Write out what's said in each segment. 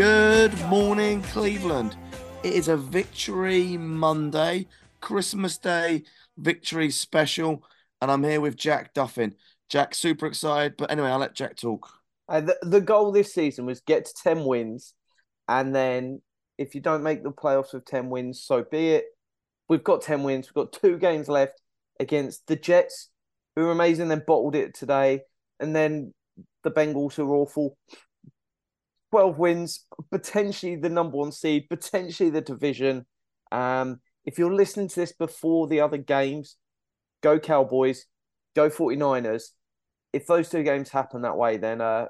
Good morning, Cleveland. It is a victory Monday, Christmas Day victory special, and I'm here with Jack Duffin. Jack, super excited, but anyway, I'll let Jack talk. Uh, the, the goal this season was get to 10 wins. And then if you don't make the playoffs with 10 wins, so be it. We've got 10 wins. We've got two games left against the Jets, who are amazing, then bottled it today. And then the Bengals, who are awful. 12 wins, potentially the number one seed, potentially the division. Um, if you're listening to this before the other games, go Cowboys, go 49ers. If those two games happen that way, then uh,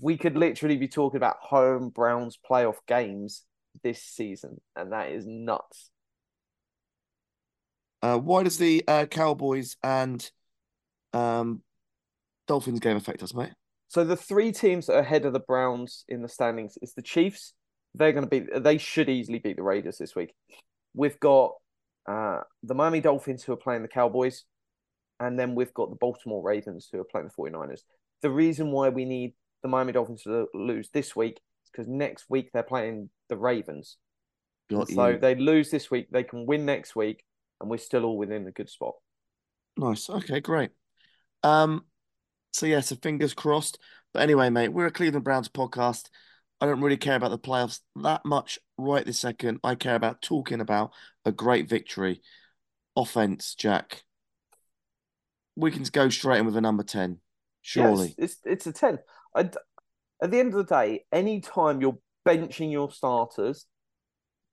we could literally be talking about home Browns playoff games this season, and that is nuts. Uh, why does the uh, Cowboys and um, Dolphins game affect us, mate? So the three teams that are ahead of the Browns in the standings is the Chiefs. They're going to be. They should easily beat the Raiders this week. We've got uh, the Miami Dolphins who are playing the Cowboys, and then we've got the Baltimore Ravens who are playing the 49ers. The reason why we need the Miami Dolphins to lose this week is because next week they're playing the Ravens. Got so you. they lose this week, they can win next week, and we're still all within a good spot. Nice. Okay, great. Um, so yeah, so fingers crossed. But anyway, mate, we're a Cleveland Browns podcast. I don't really care about the playoffs that much right this second. I care about talking about a great victory. Offense, Jack. We can go straight in with a number 10. Surely. Yes, it's it's a ten. I, at the end of the day, any time you're benching your starters,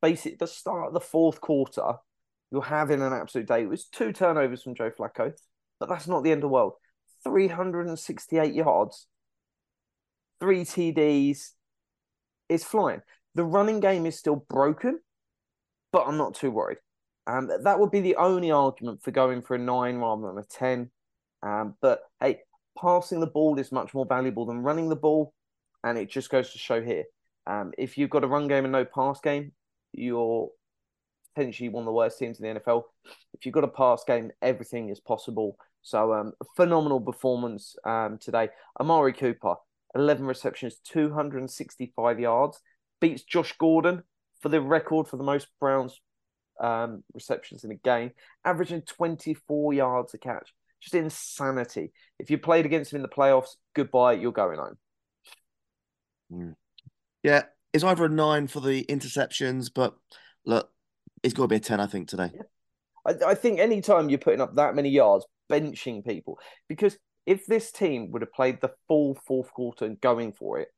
basically the start of the fourth quarter, you're having an absolute day. It was two turnovers from Joe Flacco, but that's not the end of the world. 368 yards, three TDs, is flying. The running game is still broken, but I'm not too worried. Um, that would be the only argument for going for a nine rather than a 10. Um, but hey, passing the ball is much more valuable than running the ball. And it just goes to show here. Um, if you've got a run game and no pass game, you're potentially one of the worst teams in the NFL. If you've got a pass game, everything is possible. So, um, phenomenal performance um, today. Amari Cooper, 11 receptions, 265 yards, beats Josh Gordon for the record for the most Browns um, receptions in a game, averaging 24 yards a catch. Just insanity. If you played against him in the playoffs, goodbye, you're going home. Yeah, it's either a nine for the interceptions, but look, it's got to be a 10, I think, today. I, I think anytime you're putting up that many yards, benching people, because if this team would have played the full fourth quarter and going for it,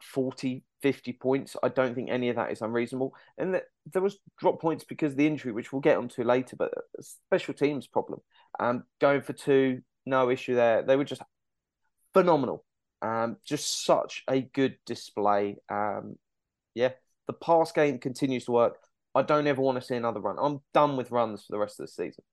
40, 50 points, I don't think any of that is unreasonable. And that there was drop points because of the injury, which we'll get onto later, but a special teams problem. Um, going for two, no issue there. They were just phenomenal. Um, just such a good display. Um, yeah, the pass game continues to work. I don't ever want to see another run. I'm done with runs for the rest of the season.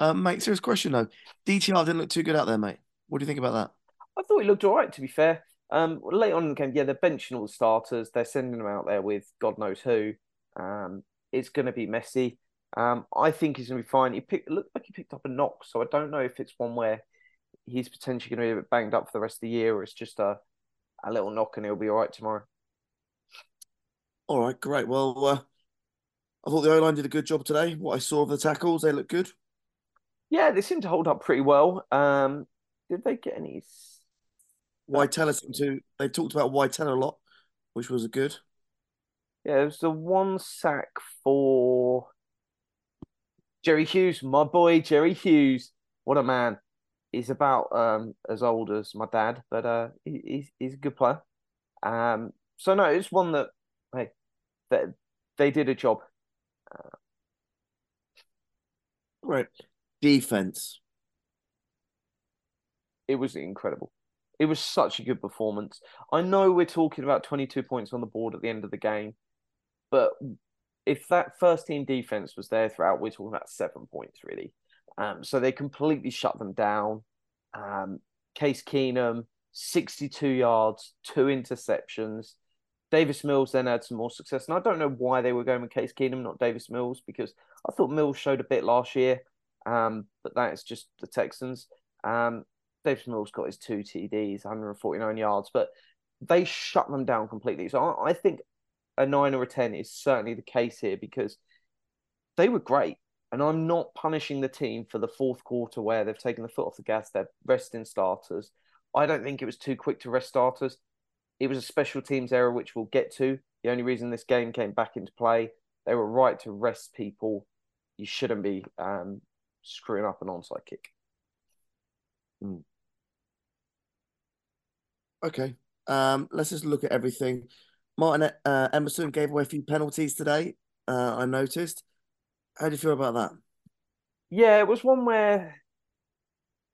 Um, mate, serious question though. DTR didn't look too good out there, mate. What do you think about that? I thought he looked all right, to be fair. Um, late on in the game, yeah, they're benching all the starters. They're sending them out there with God knows who. Um, it's going to be messy. Um, I think he's going to be fine. He picked, looked like he picked up a knock, so I don't know if it's one where he's potentially going to be a bit banged up for the rest of the year, or it's just a a little knock and he'll be all right tomorrow. All right, great. Well, uh, I thought the O line did a good job today. What I saw of the tackles, they look good. Yeah, they seem to hold up pretty well. Um, did they get any? Wyatt Teller seemed to. They talked about Wyatt Teller a lot, which was a good. Yeah, it was the one sack for Jerry Hughes, my boy Jerry Hughes. What a man! He's about um, as old as my dad, but uh, he, he's he's a good player. Um, so no, it's one that hey, that they did a job. Right. Defense. It was incredible. It was such a good performance. I know we're talking about 22 points on the board at the end of the game, but if that first team defense was there throughout, we're talking about seven points really. Um, so they completely shut them down. Um, Case Keenum, 62 yards, two interceptions. Davis Mills then had some more success. And I don't know why they were going with Case Keenum, not Davis Mills, because I thought Mills showed a bit last year. Um, but that is just the Texans. Um, Davis Mills got his two TDs, 149 yards, but they shut them down completely. So I, I think a nine or a 10 is certainly the case here because they were great. And I'm not punishing the team for the fourth quarter where they've taken the foot off the gas, they're resting starters. I don't think it was too quick to rest starters. It was a special teams error, which we'll get to. The only reason this game came back into play, they were right to rest people. You shouldn't be um, screwing up an onside kick. Mm. Okay. Um, let's just look at everything. Martin uh, Emerson gave away a few penalties today. Uh, I noticed. How do you feel about that? Yeah, it was one where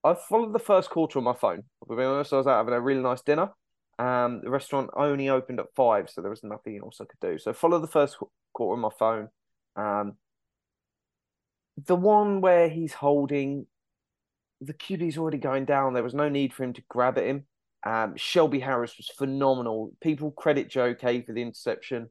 I followed the first quarter on my phone. To be honest, I was out having a really nice dinner. Um, the restaurant only opened at five, so there was nothing else I could do. So follow the first quarter on my phone. Um, the one where he's holding the QB's already going down. There was no need for him to grab at him. Um, Shelby Harris was phenomenal. People credit Joe K for the interception.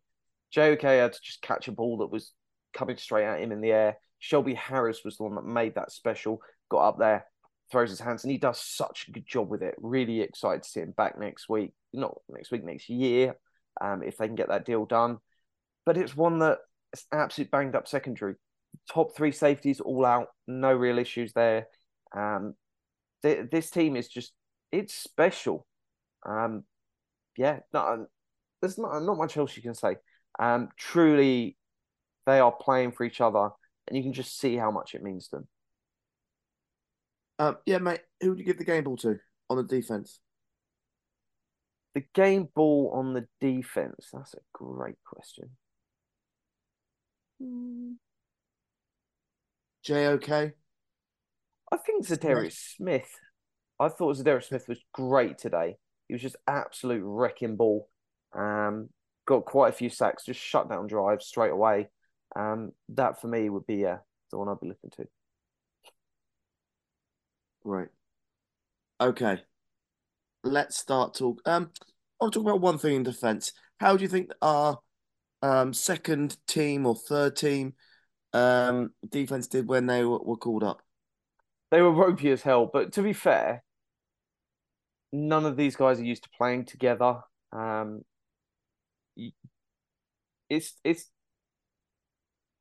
Joe K had to just catch a ball that was coming straight at him in the air. Shelby Harris was the one that made that special. Got up there, throws his hands, and he does such a good job with it. Really excited to see him back next week. Not next week, next year, um, if they can get that deal done. But it's one that it's absolute banged up secondary. Top three safeties all out, no real issues there. Um, th- this team is just it's special. Um, yeah, not, there's not not much else you can say. Um, truly, they are playing for each other, and you can just see how much it means to them. Um, yeah, mate. Who would you give the game ball to on the defense? The game ball on the defense. That's a great question. JOK. I think Zadarius Smith. I thought Zadarius Smith was great today. He was just absolute wrecking ball. Um, got quite a few sacks, just shut down drives straight away. Um, that for me would be uh, the one I'd be looking to. Right. Okay. Let's start talk. Um, I want to talk about one thing in defense. How do you think our um second team or third team um defense did when they were, were called up? They were ropey as hell, but to be fair, none of these guys are used to playing together. Um, it's it's.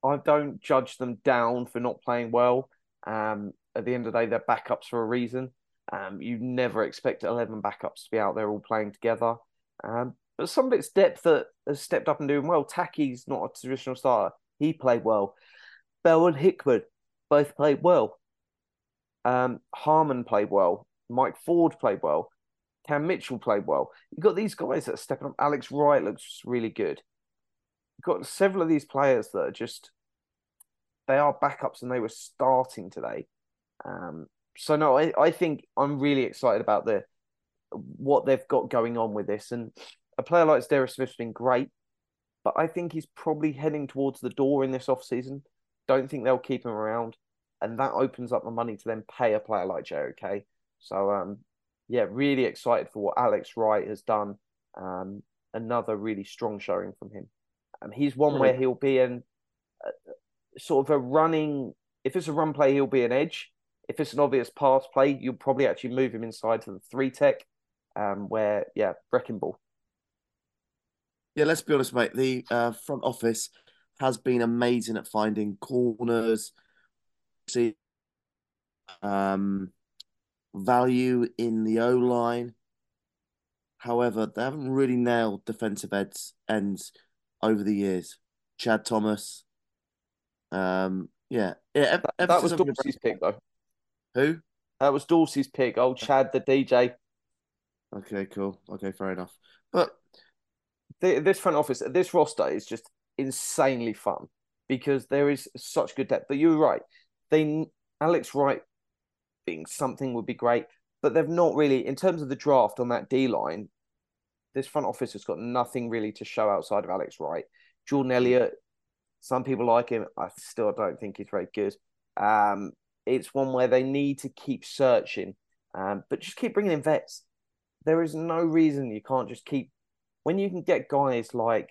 I don't judge them down for not playing well. Um, at the end of the day, they're backups for a reason. Um, you never expect eleven backups to be out there all playing together. Um, but some of it's depth that has stepped up and doing well. Tacky's not a traditional starter. He played well. Bell and Hickman both played well. Um, Harmon played well. Mike Ford played well. Cam Mitchell played well. You've got these guys that are stepping up. Alex Wright looks really good. You've got several of these players that are just they are backups and they were starting today. Um, so no, I, I think I'm really excited about the what they've got going on with this. And a player like Darius Smith's been great, but I think he's probably heading towards the door in this off season. Don't think they'll keep him around, and that opens up the money to then pay a player like JOK. So um, yeah, really excited for what Alex Wright has done. Um, another really strong showing from him. Um, he's one Hmm. where he'll be in uh, sort of a running. If it's a run play, he'll be an edge. If it's an obvious pass play, you'll probably actually move him inside to the three tech, um, where yeah, wrecking ball. Yeah, let's be honest, mate. The uh, front office has been amazing at finding corners, see, um, value in the O line. However, they haven't really nailed defensive ends ends over the years. Chad Thomas, um, yeah, yeah. That, that was since I've been Dorsey's pick though. Who? That was Dorsey's pick. Old Chad the DJ. Okay, cool. Okay, fair enough. But the, this front office, this roster is just insanely fun because there is such good depth. But you're right; they Alex Wright being something would be great, but they've not really, in terms of the draft on that D line, this front office has got nothing really to show outside of Alex Wright. Jordan Elliott, some people like him. I still don't think he's very good. Um, it's one where they need to keep searching, um, but just keep bringing in vets. There is no reason you can't just keep when you can get guys like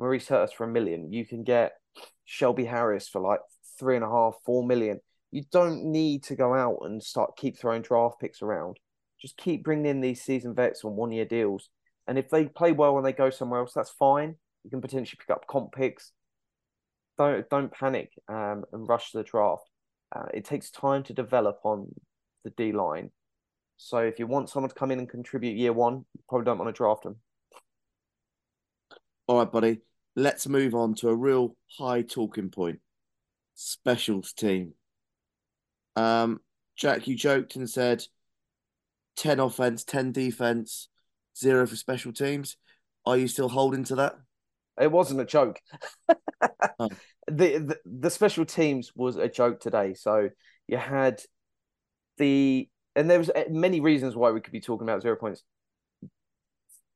Maurice Hurst for a million, you can get Shelby Harris for like three and a half, four million. You don't need to go out and start keep throwing draft picks around. Just keep bringing in these season vets on one year deals. And if they play well and they go somewhere else, that's fine. You can potentially pick up comp picks. Don't don't panic um, and rush the draft. Uh, it takes time to develop on the D line. So if you want someone to come in and contribute year one, you probably don't want to draft them. All right, buddy. Let's move on to a real high talking point. Specials team. Um, Jack, you joked and said 10 offense, 10 defense, zero for special teams. Are you still holding to that? It wasn't a joke. Oh. the, the the special teams was a joke today. So you had the and there was uh, many reasons why we could be talking about zero points.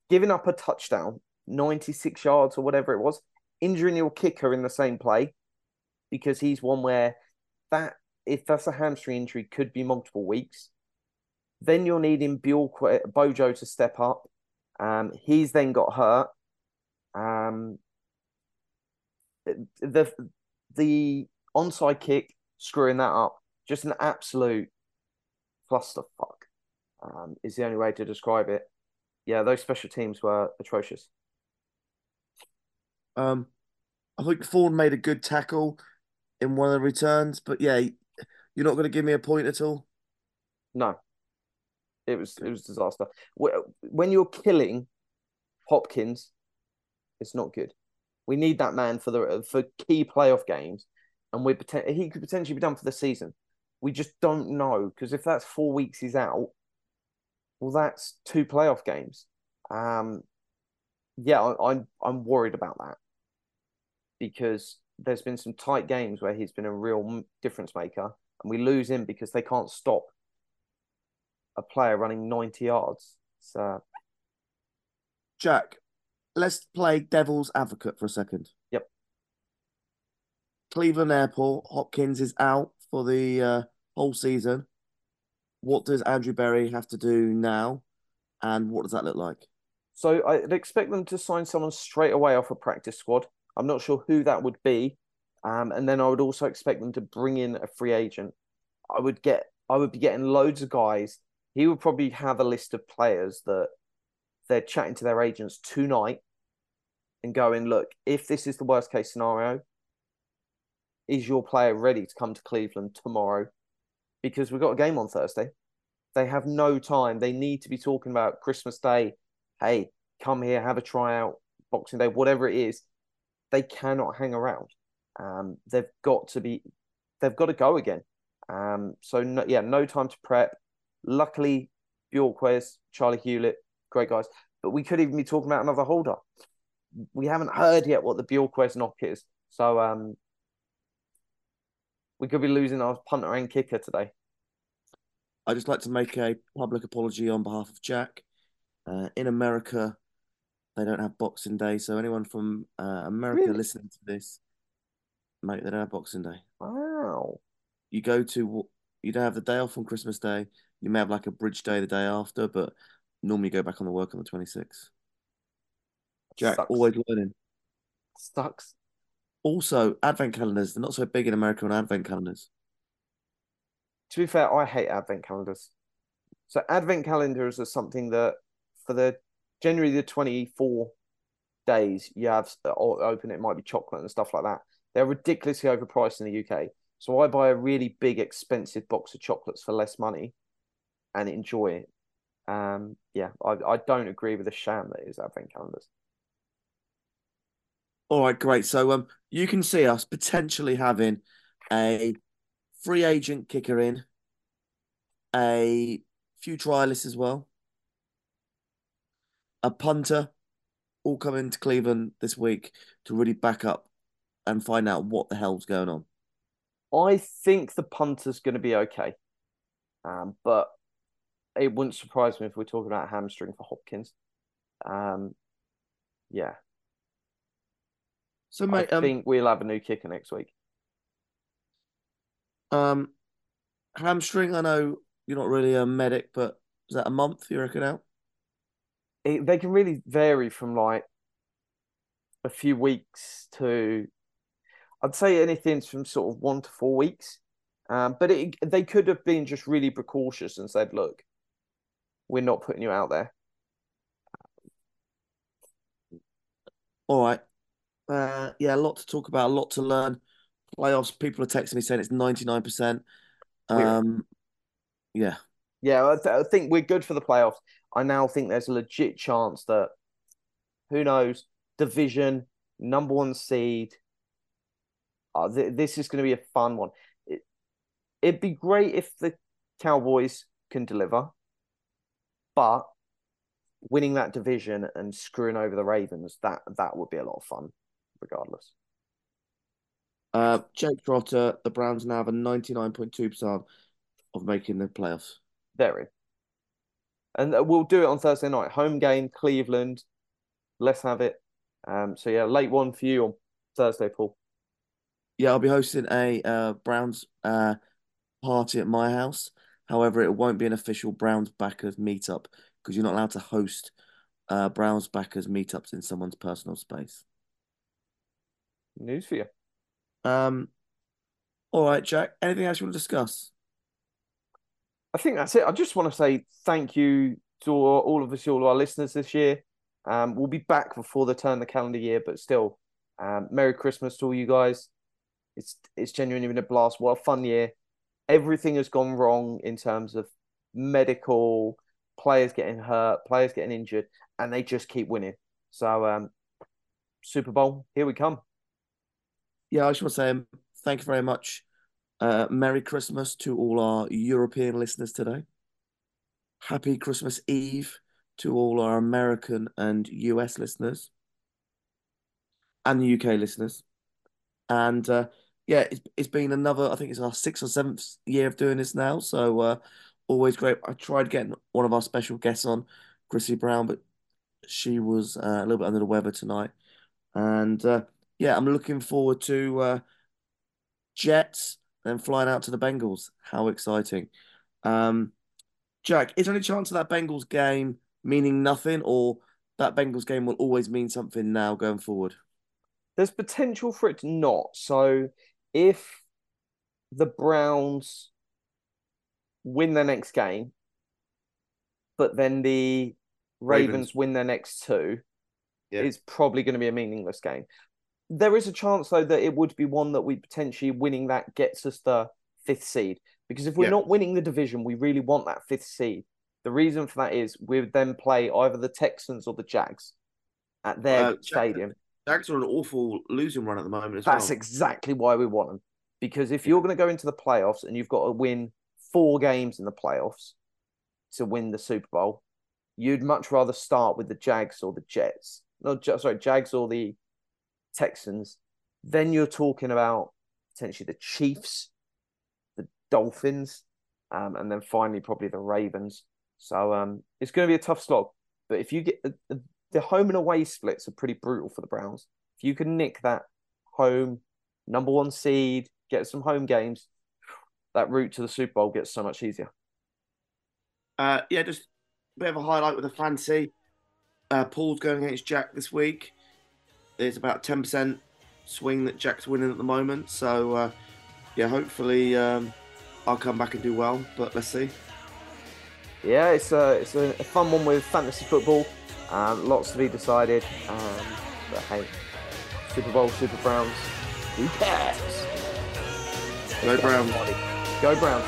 Giving up a touchdown, ninety six yards or whatever it was, injuring your kicker in the same play, because he's one where that if that's a hamstring injury could be multiple weeks. Then you're needing Bojo to step up. Um, he's then got hurt. Um, the the onside kick, screwing that up, just an absolute clusterfuck. Um, is the only way to describe it. Yeah, those special teams were atrocious. Um, I think Ford made a good tackle in one of the returns, but yeah, you're not going to give me a point at all. No, it was it was disaster. When you're killing Hopkins, it's not good. We need that man for the for key playoff games, and we he could potentially be done for the season. We just don't know because if that's four weeks he's out, well, that's two playoff games. Um, yeah, I, I'm I'm worried about that because there's been some tight games where he's been a real difference maker, and we lose him because they can't stop a player running 90 yards. So, Jack, let's play devil's advocate for a second. Yep. Cleveland Airport, Hopkins is out for the uh, whole season. What does Andrew Berry have to do now, and what does that look like? So I'd expect them to sign someone straight away off a practice squad. I'm not sure who that would be, um, and then I would also expect them to bring in a free agent. I would get, I would be getting loads of guys. He would probably have a list of players that they're chatting to their agents tonight and going, look, if this is the worst case scenario, is your player ready to come to Cleveland tomorrow? Because we've got a game on Thursday. They have no time. They need to be talking about Christmas Day. Hey, come here, have a tryout, Boxing Day, whatever it is. They cannot hang around. Um, they've got to be, they've got to go again. Um, so no, yeah, no time to prep. Luckily, Bojorquez, Charley Hughlett, great guys. But we could even be talking about another holder. We haven't heard yet what the Bojorquez knock is. So um, we could be losing our punter and kicker today. I'd just like to make a public apology on behalf of Jack. Uh, in America, they don't have Boxing Day, so anyone from uh, America Really? listening to this, mate, they don't have Boxing Day. Wow. You go to you don't have the day off on Christmas Day. You may have like a bridge day the day after, but normally you go back on the work on the twenty sixth. Jack, Sucks. always learning. Sucks. Also, advent calendars, they're not so big in America on advent calendars. To be fair, I hate advent calendars. So advent calendars are something that for the generally the 24 days you have open it might be chocolate and stuff like that. They're ridiculously overpriced in the UK. So I buy a really big expensive box of chocolates for less money and enjoy it. Um yeah, I, I don't agree with the sham that is advent calendars. All right, great. So um you can see us potentially having a free agent kicker in, a few trialists as well, a punter, all coming to Cleveland this week to really back up and find out what the hell's going on. I think the punter's going to be okay, um, but it wouldn't surprise me if we're talking about hamstring for Hopkins. Um, yeah, So, mate, I um, think we'll have a new kicker next week. um, hamstring. I know you're not really a medic, but is that a month you reckon out? It, they can really vary from like a few weeks to, I'd say anything from sort of one to four weeks. Um, but it, they could have been just really precautious and said, "Look, we're not putting you out there." All right. Uh, yeah, a lot to talk about, a lot to learn. Playoffs. People are texting me saying it's ninety nine percent. Um, yeah. Yeah, I, th- I think we're good for the playoffs. I now think there's a legit chance that, who knows, division number one seed. Uh, th- this is going to be a fun one. It, it'd be great if the Cowboys can deliver, but winning that division and screwing over the Ravens that that would be a lot of fun, regardless. Uh, Jake Trotter, the Browns now have a ninety nine point two percent of making the playoffs. Very. And uh, we'll do it on Thursday night. Home game, Cleveland. Let's have it. Um, so yeah, late one for you on Thursday, Paul. Yeah, I'll be hosting a uh, Browns uh, party at my house. However, it won't be an official Browns backers meetup because you're not allowed to host uh, Browns backers meetups in someone's personal space. News for you. Um, all right, Jack. Anything else you want to discuss? I think that's it. I just want to say thank you to all of us, all of our listeners this year. Um, we'll be back before the turn of the calendar year, but still, um, Merry Christmas to all you guys. It's it's genuinely been a blast. What a fun year. Everything has gone wrong in terms of medical, players getting hurt, players getting injured, and they just keep winning. So, um, Super Bowl, here we come. Yeah, I just want to say um, thank you very much. Uh, Merry Christmas to all our European listeners today. Happy Christmas Eve to all our American and US listeners and the UK listeners. And uh, yeah, it's, it's been another, I think it's our sixth or seventh year of doing this now. So uh, always great. I tried getting one of our special guests on, Chrissy Brown, but she was uh, a little bit under the weather tonight. And uh, yeah, I'm looking forward to uh, Jets and flying out to the Bengals. How exciting. Um, Jack, is there any chance of that Bengals game meaning nothing or that Bengals game will always mean something now going forward? there's potential for it to not. So if the Browns win their next game, but then the Ravens, Ravens. win their next two, Yeah. it's probably going to be a meaningless game. There is a chance though that it would be one that we potentially winning that gets us the fifth seed. Because if we're Yeah. not winning the division, we really want that fifth seed. The reason for that is we would then play either the Texans or the Jags at their Uh, stadium. Jags are an awful losing run at the moment as That's well. exactly why we want them. Because if you're going to go into the playoffs and you've got to win four games in the playoffs to win the Super Bowl, you'd much rather start with the Jags or the Jets. No, sorry, Jags or the Texans. Then you're talking about potentially the Chiefs, the Dolphins, um, and then finally probably the Ravens. So um, it's going to be a tough slog. But if you get the, the home and away splits are pretty brutal for the Browns. If you can nick that home number one seed, get some home games, that route to the Super Bowl gets so much easier. Uh, yeah, just a bit of a highlight with the fancy. Uh, Paul's going against Jack this week. There's about ten percent swing that Jack's winning at the moment. So uh, yeah, hopefully um, I'll come back and do well. But let's see. Yeah, it's a it's a, a fun one with fantasy football. Um, lots to be decided. Um, but hey, Super Bowl, Super Browns. Who cares? Go Browns. Go Browns.